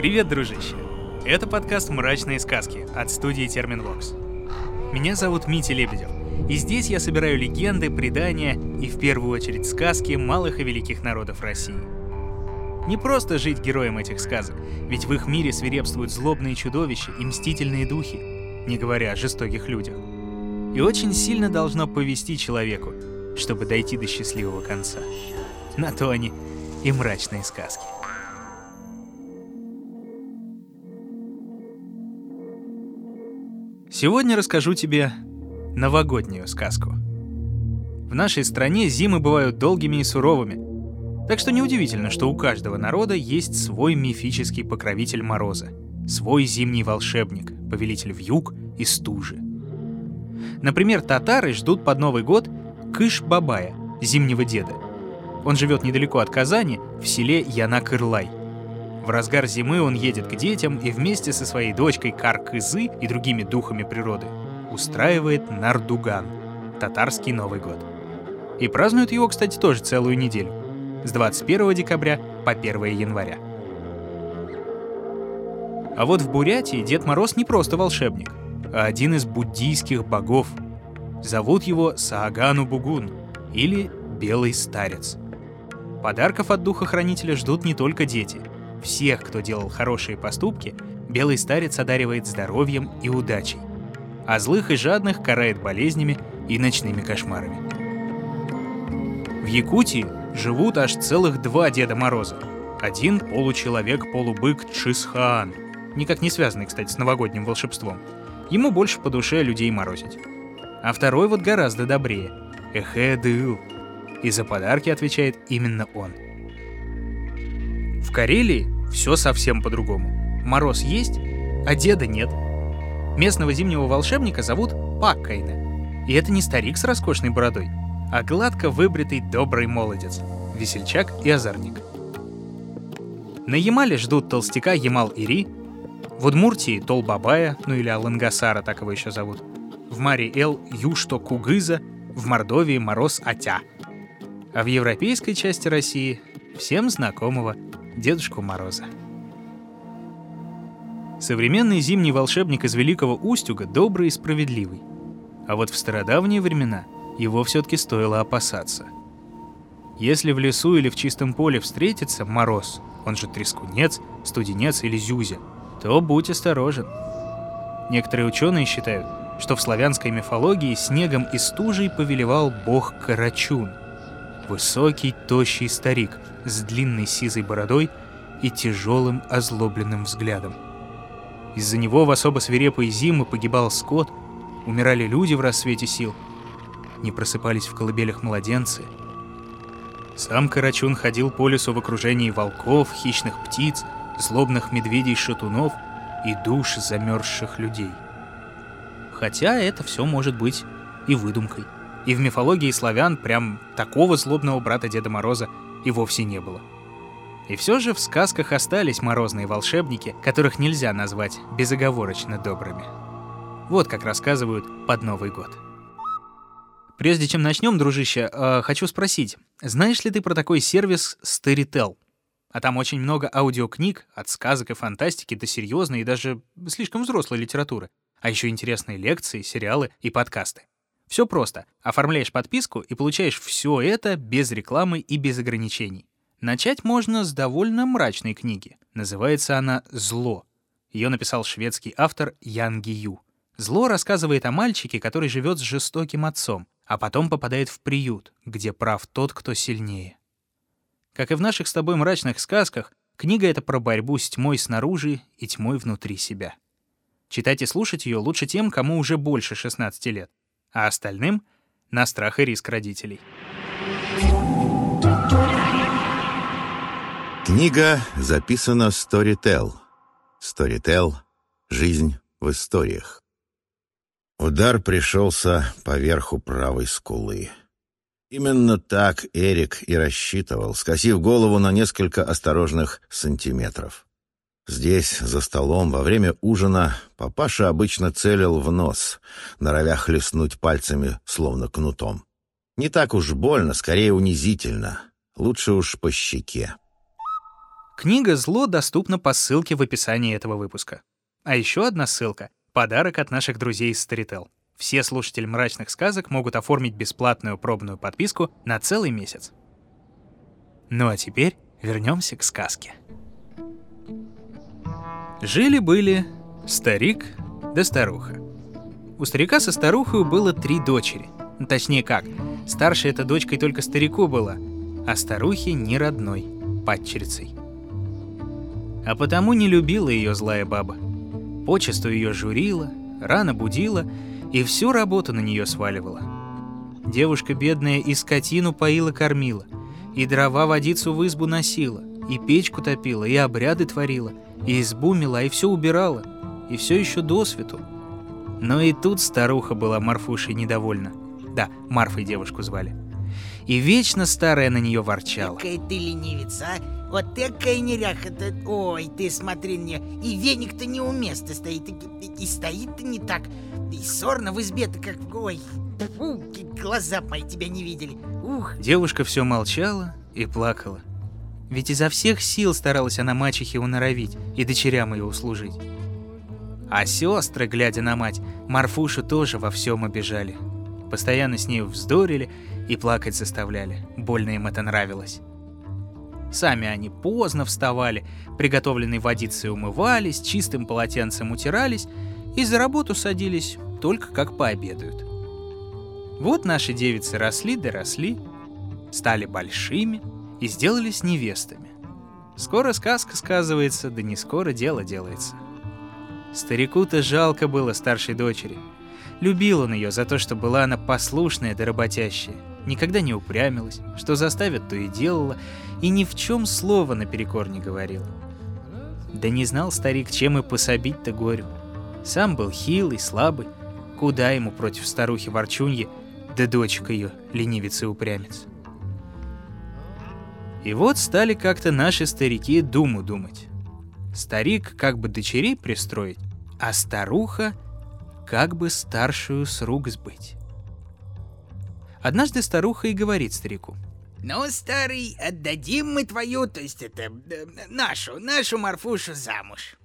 Привет, дружище! Это подкаст «Мрачные сказки» от студии Терминвокс. Меня зовут Митя Лебедев, и здесь я собираю легенды, предания и в первую очередь сказки малых и великих народов России. Не просто жить героем этих сказок, ведь в их мире свирепствуют злобные чудовища и мстительные духи, не говоря о жестоких людях. И очень сильно должно повести человеку, чтобы дойти до счастливого конца. На то они и мрачные сказки. Сегодня расскажу тебе новогоднюю сказку. В нашей стране зимы бывают долгими и суровыми, так что неудивительно, что у каждого народа есть свой мифический покровитель мороза, свой зимний волшебник, повелитель вьюг и стужи. Например, татары ждут под Новый год Кыш-Бабая, зимнего деда. Он живет недалеко от Казани, в селе Янак-Ирлай – в разгар зимы он едет к детям и вместе со своей дочкой Каркызы и другими духами природы устраивает Нардуган — татарский Новый год. И празднуют его, кстати, тоже целую неделю. С 21 декабря по 1 января. А вот в Бурятии Дед Мороз не просто волшебник, а один из буддийских богов. Зовут его Саагану Бугун или Белый Старец. Подарков от духа-хранителя ждут не только дети — всех, кто делал хорошие поступки, белый старец одаривает здоровьем и удачей, а злых и жадных карает болезнями и ночными кошмарами. В Якутии живут аж целых два Деда Мороза. Один — получеловек-полубык Чисхаан, никак не связанный, кстати, с новогодним волшебством. Ему больше по душе людей морозить. А второй вот гораздо добрее — Эхедыл. И за подарки отвечает именно он — в Карелии все совсем по-другому. Мороз есть, а деда нет. Местного зимнего волшебника зовут Паккайна. И это не старик с роскошной бородой, а гладко выбритый добрый молодец, весельчак и озорник. На Ямале ждут толстяка Ямал-Ири, в Удмуртии Толбабая, ну или Алангасара, так его еще зовут, в Мари-Эл Юшто Кугыза, в Мордовии Мороз Атя. А в европейской части России всем знакомого Дедушку Мороза. Современный зимний волшебник из Великого Устюга добрый и справедливый. А вот в стародавние времена его все-таки стоило опасаться. Если в лесу или в чистом поле встретится мороз, он же трескунец, студенец или зюзя, то будь осторожен. Некоторые ученые считают, что в славянской мифологии снегом и стужей повелевал бог Карачун, высокий, тощий старик – с длинной сизой бородой и тяжелым озлобленным взглядом. Из-за него в особо свирепые зимы погибал скот, умирали люди в рассвете сил, не просыпались в колыбелях младенцы. Сам Карачун ходил по лесу в окружении волков, хищных птиц, злобных медведей-шатунов и душ замерзших людей. Хотя это все может быть и выдумкой. И в мифологии славян прям такого злобного брата Деда Мороза и вовсе не было. И все же в сказках остались морозные волшебники, которых нельзя назвать безоговорочно добрыми. Вот как рассказывают под Новый год. Прежде чем начнем, дружище, э, хочу спросить, знаешь ли ты про такой сервис Storytel? А там очень много аудиокниг, от сказок и фантастики до серьезной и даже слишком взрослой литературы. А еще интересные лекции, сериалы и подкасты. Все просто. Оформляешь подписку и получаешь все это без рекламы и без ограничений. Начать можно с довольно мрачной книги. Называется она «Зло». Ее написал шведский автор Ян Гию. «Зло» рассказывает о мальчике, который живет с жестоким отцом, а потом попадает в приют, где прав тот, кто сильнее. Как и в наших с тобой мрачных сказках, книга — это про борьбу с тьмой снаружи и тьмой внутри себя. Читать и слушать ее лучше тем, кому уже больше 16 лет а остальным — на страх и риск родителей. Книга записана Storytel. Storytel — жизнь в историях. Удар пришелся поверху правой скулы. Именно так Эрик и рассчитывал, скосив голову на несколько осторожных сантиметров. Здесь, за столом, во время ужина, папаша обычно целил в нос, норовя хлестнуть пальцами, словно кнутом. Не так уж больно, скорее унизительно. Лучше уж по щеке. Книга «Зло» доступна по ссылке в описании этого выпуска. А еще одна ссылка — подарок от наших друзей из Storytel. Все слушатели мрачных сказок могут оформить бесплатную пробную подписку на целый месяц. Ну а теперь вернемся к сказке. Жили-были старик да старуха. У старика со старухой было три дочери. Ну, точнее как, старшая эта дочкой только старику была, а старухе не родной, падчерицей. А потому не любила ее злая баба. Почесту ее журила, рано будила и всю работу на нее сваливала. Девушка бедная и скотину поила-кормила, и дрова водицу в избу носила, и печку топила, и обряды творила, и избу мила, и все убирала, и все еще до свету. Но и тут старуха была Марфушей недовольна. Да, Марфой девушку звали. И вечно старая на нее ворчала. Какая ты ленивица, а? Вот такая неряха-то. Ой, ты смотри мне. И веник-то не у места стоит. И, и, и стоит-то не так. И сорно в избе-то как... Ой, фу, глаза мои тебя не видели. Ух. Девушка все молчала и плакала. Ведь изо всех сил старалась она мачехе уноровить и дочерям ее услужить. А сестры, глядя на мать, Марфушу тоже во всем обижали. Постоянно с ней вздорили и плакать заставляли. Больно им это нравилось. Сами они поздно вставали, приготовленной водицей умывались, чистым полотенцем утирались и за работу садились только как пообедают. Вот наши девицы росли да росли, стали большими и сделались невестами. Скоро сказка сказывается, да не скоро дело делается. Старику-то жалко было старшей дочери. Любил он ее за то, что была она послушная да работящая, никогда не упрямилась, что заставит, то и делала, и ни в чем слова наперекор не говорила. Да не знал старик, чем и пособить-то горю. Сам был хилый, слабый, куда ему против старухи-ворчуньи, да дочка ее, ленивец и упрямец. И вот стали как-то наши старики думу думать. Старик как бы дочерей пристроить, а старуха как бы старшую с рук сбыть. Однажды старуха и говорит старику. Ну, старый, отдадим мы твою, то есть это, э, нашу, нашу Марфушу замуж.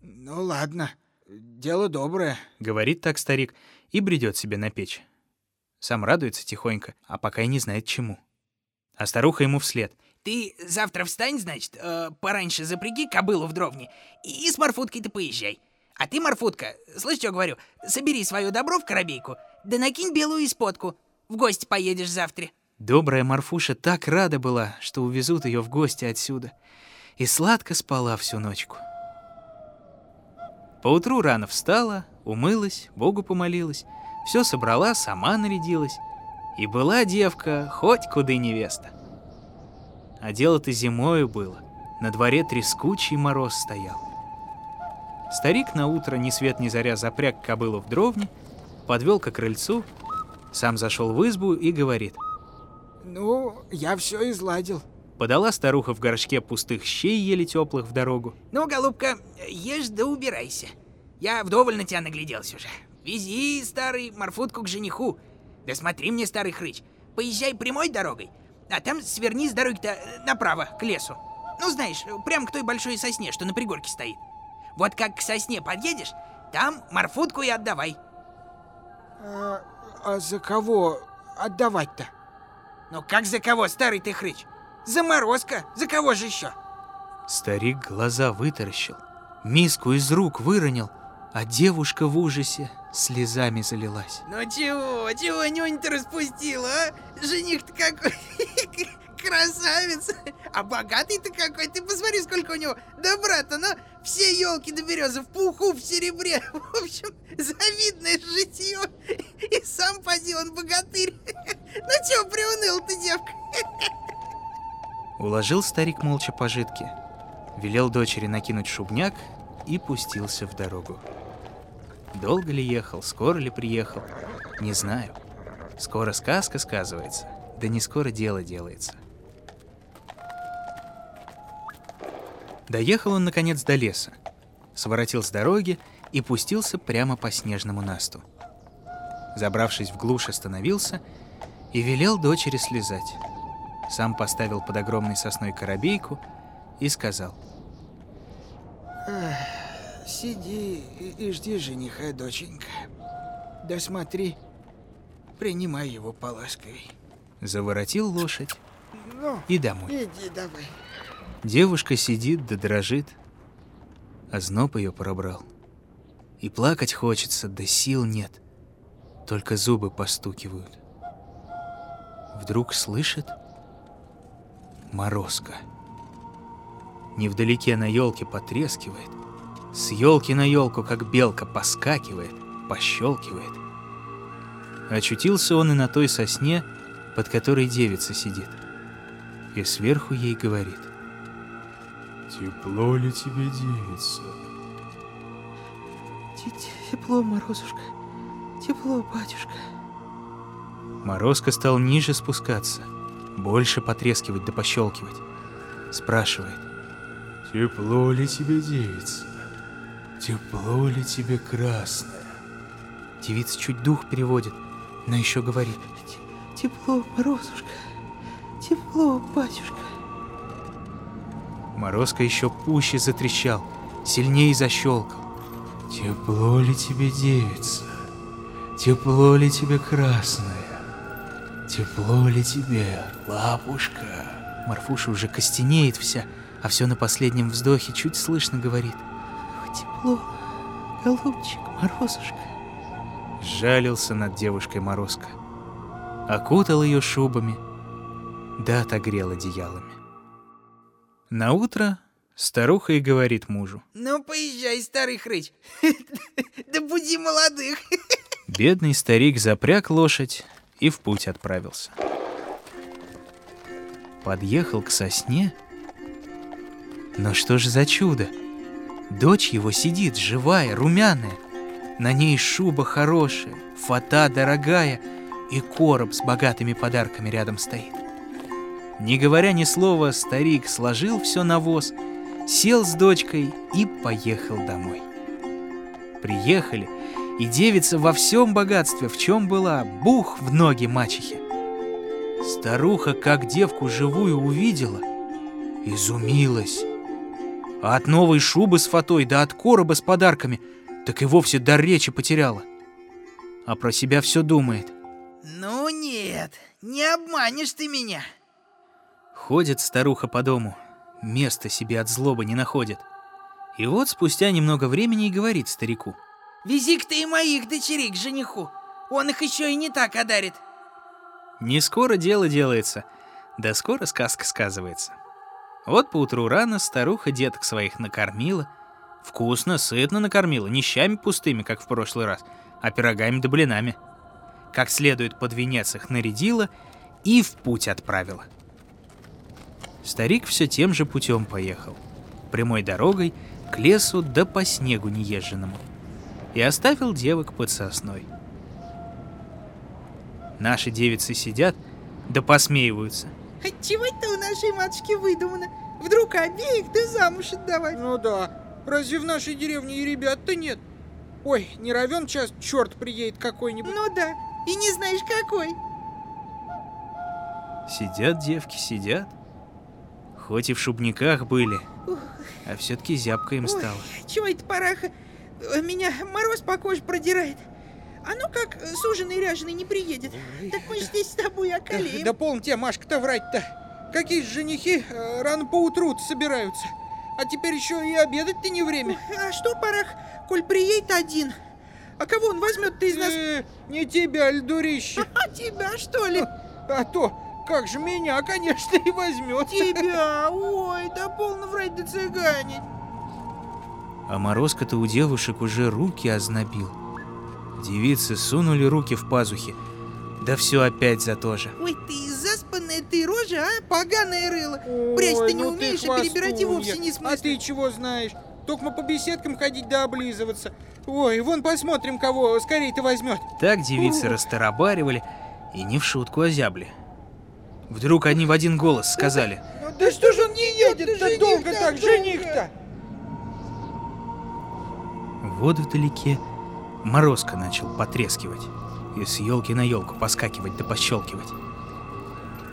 Ну ладно, дело доброе. Говорит так старик и бредет себе на печь. Сам радуется тихонько, а пока и не знает чему. А старуха ему вслед. Ты завтра встань, значит, э, пораньше запряги кобылу в дровне и, и с Марфуткой ты поезжай. А ты, Марфутка, слышь, что говорю, собери свое добро в коробейку, да накинь белую исподку. В гости поедешь завтра. Добрая Марфуша так рада была, что увезут ее в гости отсюда, и сладко спала всю ночку. Поутру рано встала, умылась, Богу помолилась, все собрала, сама нарядилась, и была девка хоть куды невеста. А дело-то зимою было. На дворе трескучий мороз стоял. Старик на утро ни свет ни заря запряг кобылу в дровне, подвел к крыльцу, сам зашел в избу и говорит. Ну, я все изладил. Подала старуха в горшке пустых щей еле теплых в дорогу. Ну, голубка, ешь да убирайся. Я вдоволь на тебя нагляделся уже. Вези, старый, Марфутку к жениху. Да смотри мне, старый хрыч, поезжай прямой дорогой, а там сверни с дороги-то э, направо, к лесу. Ну, знаешь, прям к той большой сосне, что на пригорке стоит. Вот как к сосне подъедешь, там Марфутку и отдавай. А, а за кого отдавать-то? Ну как за кого, старый ты хрыч? За Морозка, за кого же еще? Старик глаза вытаращил, миску из рук выронил, а девушка в ужасе слезами залилась. Ну чего, чего нюнь-то распустила, а? Жених-то какой красавец, а богатый-то какой, ты посмотри, сколько у него добра-то, ну, все елки до березы в пуху, в серебре, в общем, завидное житье, и сам поди он богатырь. Ну чего приуныл ты, девка? Уложил старик молча пожитки, велел дочери накинуть шубняк и пустился в дорогу. Долго ли ехал, скоро ли приехал, не знаю. Скоро сказка сказывается, да не скоро дело делается. Доехал он, наконец, до леса, своротил с дороги и пустился прямо по снежному насту. Забравшись в глушь, остановился и велел дочери слезать. Сам поставил под огромной сосной коробейку и сказал. Сиди и, и жди жениха, доченька. Да смотри, принимай его поласковей. Заворотил лошадь Ну, и домой. иди давай. Девушка сидит да дрожит, а зноб ее пробрал. И плакать хочется, да сил нет, только зубы постукивают. Вдруг слышит морозко. Невдалеке на елке потрескивает, с елки на елку, как белка, поскакивает, пощелкивает. Очутился он и на той сосне, под которой девица сидит, и сверху ей говорит. Тепло ли тебе, девица? Тепло, Морозушка. Тепло, батюшка. Морозко стал ниже спускаться, больше потрескивать да пощелкивать. Спрашивает. Тепло ли тебе, девица? Тепло ли тебе, красное? Девица чуть дух переводит, но еще говорит. Тепло, Морозушка. Тепло, батюшка. Морозко еще пуще затрещал, сильнее защелкал. Тепло ли тебе, девица? Тепло ли тебе, красное? Тепло ли тебе, лапушка? Марфуша уже костенеет вся, а все на последнем вздохе чуть слышно говорит. Тепло, голубчик, Морозушка. Жалился над девушкой Морозко. Окутал ее шубами, да отогрел одеялами. На утро старуха и говорит мужу. Ну, поезжай, старый хрыч. Да буди молодых. Бедный старик запряг лошадь и в путь отправился. Подъехал к сосне. Но что же за чудо? Дочь его сидит, живая, румяная. На ней шуба хорошая, фата дорогая, и короб с богатыми подарками рядом стоит. Не говоря ни слова, старик сложил все на воз, сел с дочкой и поехал домой. Приехали, и девица во всем богатстве, в чем была, бух в ноги мачехи. Старуха, как девку живую увидела, изумилась. А от новой шубы с фатой, да от короба с подарками, так и вовсе дар речи потеряла. А про себя все думает. Ну нет, не обманешь ты меня. Ходит старуха по дому, места себе от злобы не находит. И вот спустя немного времени и говорит старику. Вези-ка ты и моих дочерей к жениху. Он их еще и не так одарит. Не скоро дело делается, да скоро сказка сказывается. Вот поутру рано старуха деток своих накормила, вкусно, сытно накормила, не щами пустыми, как в прошлый раз, а пирогами да блинами. Как следует под венец их нарядила и в путь отправила. Старик все тем же путем поехал, прямой дорогой к лесу да по снегу неезженному, и оставил девок под сосной. Наши девицы сидят, да посмеиваются. Чего это у нашей матушки выдумано? Вдруг обеих да замуж отдавать? Ну да, разве в нашей деревне и ребят-то нет? Ой, не равен час черт приедет какой-нибудь. Ну да, и не знаешь какой. Сидят девки, сидят. Хоть и в шубниках были, а все-таки зябко им стало. Ой, чего это параха? Э, Меня мороз по коже продирает. А ну как э, суженый ряженый не приедет? Так мы здесь с тобой околеем. Да полн тебе, Машка-то врать-то. Какие же женихи э, рано поутру собираются. А теперь еще и обедать-то не время. А что, парах, коль приедет один? А кого он возьмет-то из нас? Э, не тебя, ль, дурище. А тебя, что ли? А то, как же меня, конечно, и возьмет. Тебя? Ой, да полно врать да цыганить. А Морозко-то у девушек уже руки ознобил. Девицы сунули руки в пазухи. Да все опять за то же. Ой, ты заспанная ты рожа, а? Поганое рыло. Ой, Прячь ты не ну умеешь, а перебирать и вовсе не А смыслишь. ты чего знаешь? Только мы по беседкам ходить да облизываться. Ой, вон посмотрим, кого скорее ты возьмет. Так девицы растарабаривали и не в шутку озябли. Вдруг они в один голос сказали. Да что же он не едет-то жених долго так так, жених-то? Вот вдалеке Морозко начал потрескивать и с елки на елку поскакивать да пощелкивать.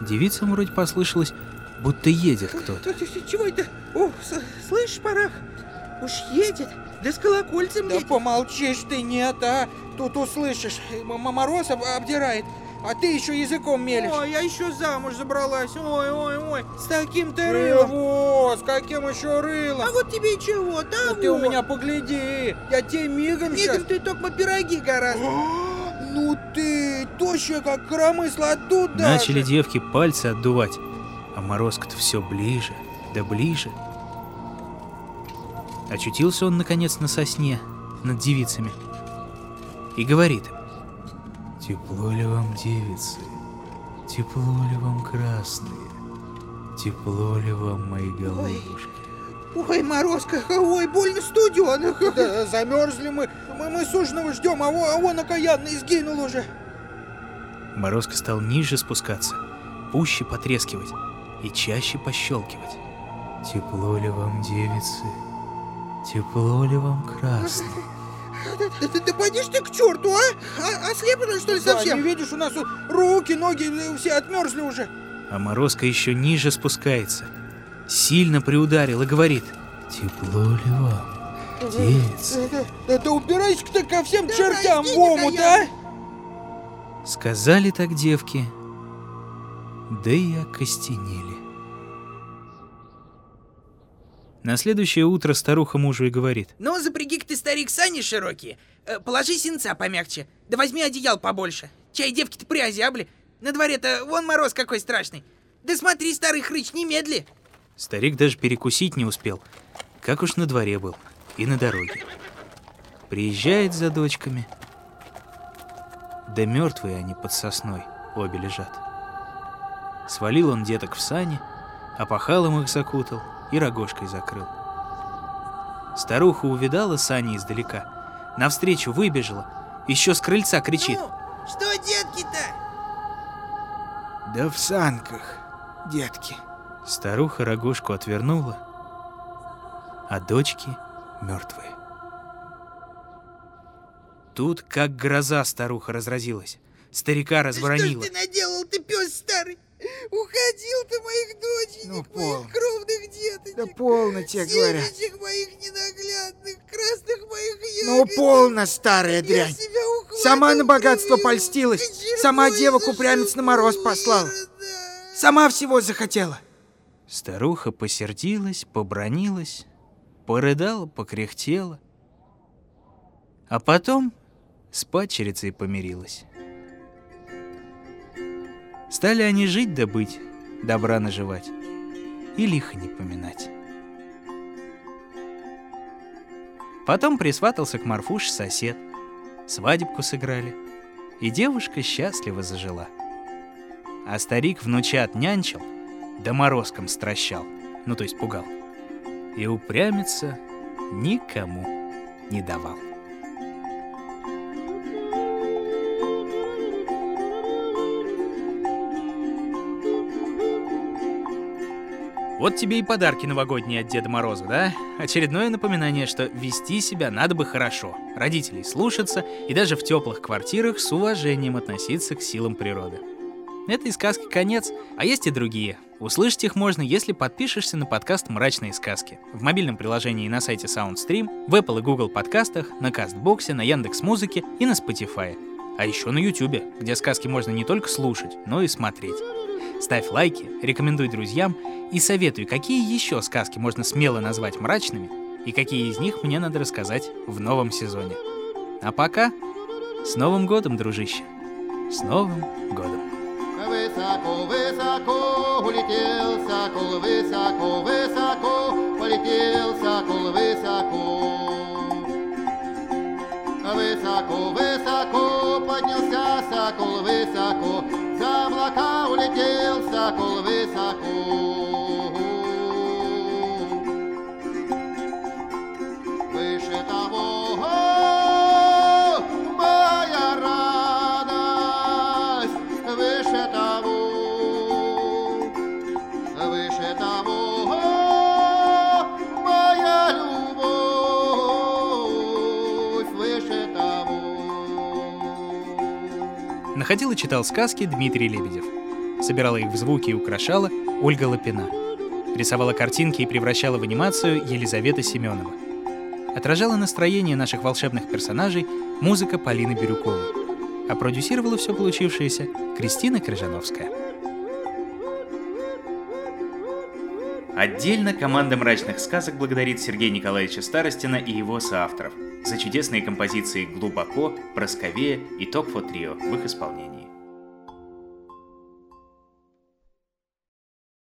Девицам вроде послышалось, будто едет кто-то. Чего это Ух, с- слышь, Парах, уж едет, да с колокольцем Да едет. помолчишь ты, нет, а? Тут услышишь, М- М- мороз об- обдирает, а ты еще языком мелешь. Ой, я еще замуж забралась, ой, ой, ой, с таким-то рылом. вот, с каким еще рылом? А вот тебе и чего, Да того. ты у меня погляди, я тебе мигом Мигом сейчас... ты только пироги гораздо. Ну ты, тощая как коромысла, тут Начали даже. девки пальцы отдувать, а морозка-то все ближе, да ближе. Очутился он, наконец, на сосне, над девицами, и говорит им, Тепло ли вам, девицы? Тепло ли вам, красные? Тепло ли вам, мои голубушки? Ой, Морозка, ой, больно студено. Да, замерзли мы, мы, мы суженого ждем, а он, а он окаянный сгинул уже. Морозко стал ниже спускаться, пуще потрескивать и чаще пощелкивать. Тепло ли вам, девицы? Тепло ли вам, красные? Да, да, да поди ж ты к черту, а? а ослеплен, что ли, Да, совсем? не видишь, у нас руки, ноги э, все отмерзли уже. А Морозко еще ниже спускается, сильно приударил и говорит, Тепло ли вам, девицы? Да, да, да убирайся ты ко всем Да чертям в омут, а! Сказали так девки, да и окостенели. На следующее утро старуха мужу и говорит. Ну, запряги-ка ты, старик, сани широкие. Э, положи сенца помягче. Да возьми одеял побольше. Чай девки-то приозябли. На дворе-то вон мороз какой страшный. Да смотри, старый хрыч, немедли. Старик даже перекусить не успел, как уж на дворе был и на дороге. Приезжает за дочками. Да мертвые они под сосной обе лежат. Свалил он деток в сани, опахалом их закутал и рогожкой закрыл. Старуха увидала сани издалека, навстречу выбежала, еще с крыльца кричит. Ну, что, детки-то? Да в санках, детки. Старуха рогожку отвернула, а дочки мертвые. Тут как гроза старуха разразилась. Старика разворонила. Что ж ты наделал, ты пес старый? Уходил ты моих доченек, Ну, пол. моих кровных деточек. Да полно тебе говорят. Семечек моих ненаглядных, красных моих Ну ягодок. полно, старая Я дрянь. себя ухватил Сама на богатство польстилась. Сама девок упрямец на мороз послала. Сама всего захотела. Старуха посердилась, побронилась, порыдала, покряхтела. А потом с падчерицей помирилась. Стали они жить да быть, добра наживать и лихо не поминать. Потом присватался к Марфуше сосед, свадебку сыграли, и девушка счастливо зажила. А старик внучат нянчил, да морозком стращал, ну то есть пугал, и упрямиться никому не давал. Вот тебе и подарки новогодние от Деда Мороза, да? Очередное напоминание, что вести себя надо бы хорошо, родителей слушаться и даже в теплых квартирах с уважением относиться к силам природы. Это и сказки конец, а есть и другие. Услышать их можно, если подпишешься на подкаст «Мрачные сказки» в мобильном приложении и на сайте SoundStream, в Apple и Google подкастах, на Кастбоксе, на Яндекс.Музыке и на Spotify. А еще на YouTube, где сказки можно не только слушать, но и смотреть. Ставь лайки, рекомендуй друзьям и советуй, какие еще сказки можно смело назвать мрачными и какие из них мне надо рассказать в новом сезоне. А пока, с Новым годом, дружище! С Новым годом! Высоко, высоко улетел сокол, высоко, высоко полетел сокол, высоко. Высоко, высоко поднялся сокол, высоко, за облака улетел сокол, высоко. Находил и читал сказки Дмитрий Лебедев. Собирала их в звуки и украшала Ольга Лапина. Рисовала картинки и превращала в анимацию Елизавета Семенова. Отражала настроение наших волшебных персонажей музыка Полины Бирюковой. А продюсировала все получившееся Кристина Крыжановская. Отдельно команда «Мрачных сказок» благодарит Сергея Николаевича Старостина и его соавторов за чудесные композиции «Глубоко», «Просковея» и «Токфо Трио» в их исполнении.